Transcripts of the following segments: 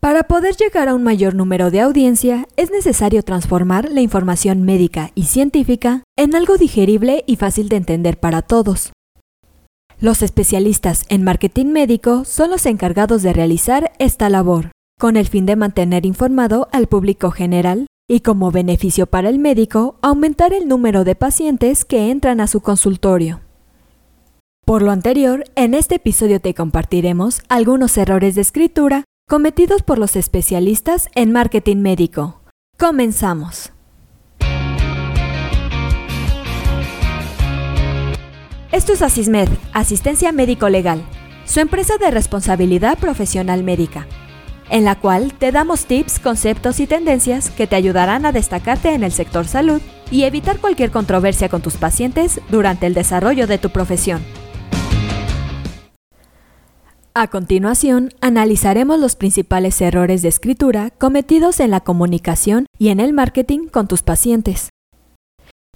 Para poder llegar a un mayor número de audiencia, es necesario transformar la información médica y científica en algo digerible y fácil de entender para todos. Los especialistas en marketing médico son los encargados de realizar esta labor, con el fin de mantener informado al público general y como beneficio para el médico aumentar el número de pacientes que entran a su consultorio. Por lo anterior, en este episodio te compartiremos algunos errores de escritura cometidos por los especialistas en marketing médico. Comenzamos. Esto es Asismed, Asistencia Médico Legal, su empresa de responsabilidad profesional médica, en la cual te damos tips, conceptos y tendencias que te ayudarán a destacarte en el sector salud y evitar cualquier controversia con tus pacientes durante el desarrollo de tu profesión. A continuación, analizaremos los principales errores de escritura cometidos en la comunicación y en el marketing con tus pacientes.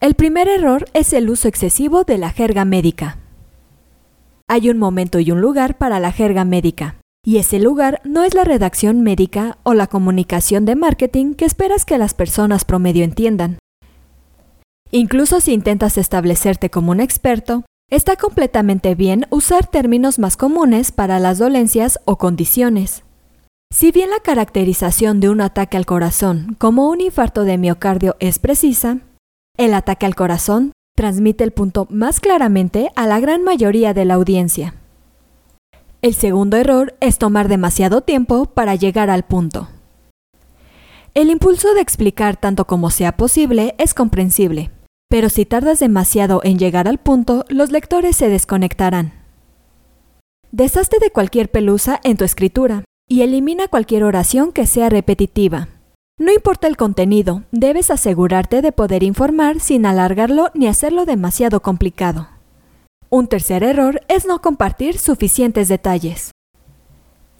El primer error es el uso excesivo de la jerga médica. Hay un momento y un lugar para la jerga médica, y ese lugar no es la redacción médica o la comunicación de marketing que esperas que las personas promedio entiendan. Incluso si intentas establecerte como un experto, Está completamente bien usar términos más comunes para las dolencias o condiciones. Si bien la caracterización de un ataque al corazón como un infarto de miocardio es precisa, el ataque al corazón transmite el punto más claramente a la gran mayoría de la audiencia. El segundo error es tomar demasiado tiempo para llegar al punto. El impulso de explicar tanto como sea posible es comprensible, pero si tardas demasiado en llegar al punto, los lectores se desconectarán. Deshazte de cualquier pelusa en tu escritura y elimina cualquier oración que sea repetitiva. No importa el contenido, debes asegurarte de poder informar sin alargarlo ni hacerlo demasiado complicado. Un tercer error es no compartir suficientes detalles.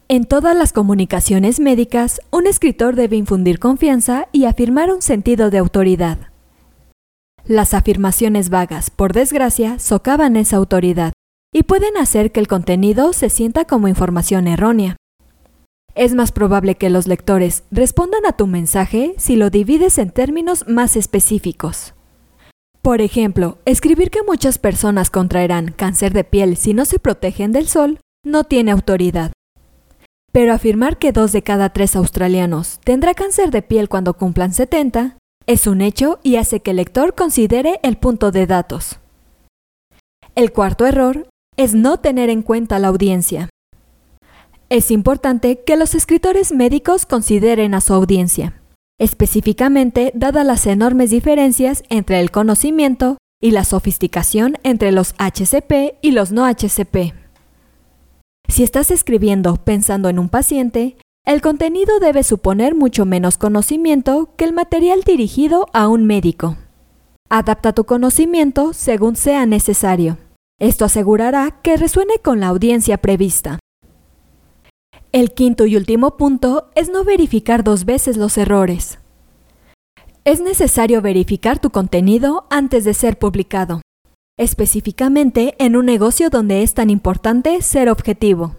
En todas las comunicaciones médicas, un escritor debe infundir confianza y afirmar un sentido de autoridad. Las afirmaciones vagas, por desgracia, socavan esa autoridad y pueden hacer que el contenido se sienta como información errónea. Es más probable que los lectores respondan a tu mensaje si lo divides en términos más específicos. Por ejemplo, escribir que muchas personas contraerán cáncer de piel si no se protegen del sol no tiene autoridad. Pero afirmar que dos de cada tres australianos tendrá cáncer de piel cuando cumplan 70 es un hecho y hace que el lector considere el punto de datos. El cuarto error es no tener en cuenta la audiencia. Es importante que los escritores médicos consideren a su audiencia, específicamente dadas las enormes diferencias entre el conocimiento y la sofisticación entre los HCP y los no HCP. Si estás escribiendo pensando en un paciente, el contenido debe suponer mucho menos conocimiento que el material dirigido a un médico. Adapta tu conocimiento según sea necesario. Esto asegurará que resuene con la audiencia prevista. El quinto y último punto es no verificar dos veces los errores. Es necesario verificar tu contenido antes de ser publicado, específicamente en un negocio donde es tan importante ser objetivo.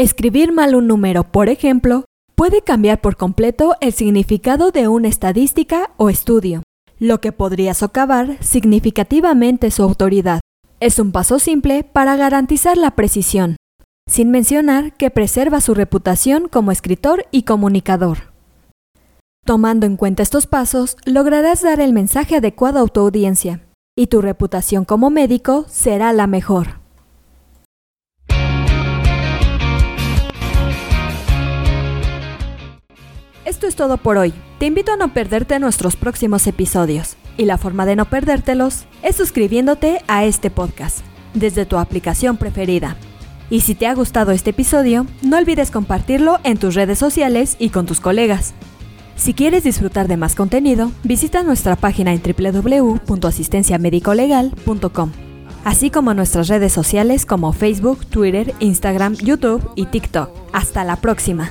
Escribir mal un número, por ejemplo, puede cambiar por completo el significado de una estadística o estudio, lo que podría socavar significativamente su autoridad. Es un paso simple para garantizar la precisión, sin mencionar que preserva su reputación como escritor y comunicador. Tomando en cuenta estos pasos, lograrás dar el mensaje adecuado a tu audiencia, y tu reputación como médico será la mejor. Esto es todo por hoy. Te invito a no perderte nuestros próximos episodios. Y la forma de no perdértelos es suscribiéndote a este podcast desde tu aplicación preferida. Y si te ha gustado este episodio, no olvides compartirlo en tus redes sociales y con tus colegas. Si quieres disfrutar de más contenido, visita nuestra página en www.asistenciamedicolegal.com, así como nuestras redes sociales como Facebook, Twitter, Instagram, YouTube y TikTok. Hasta la próxima.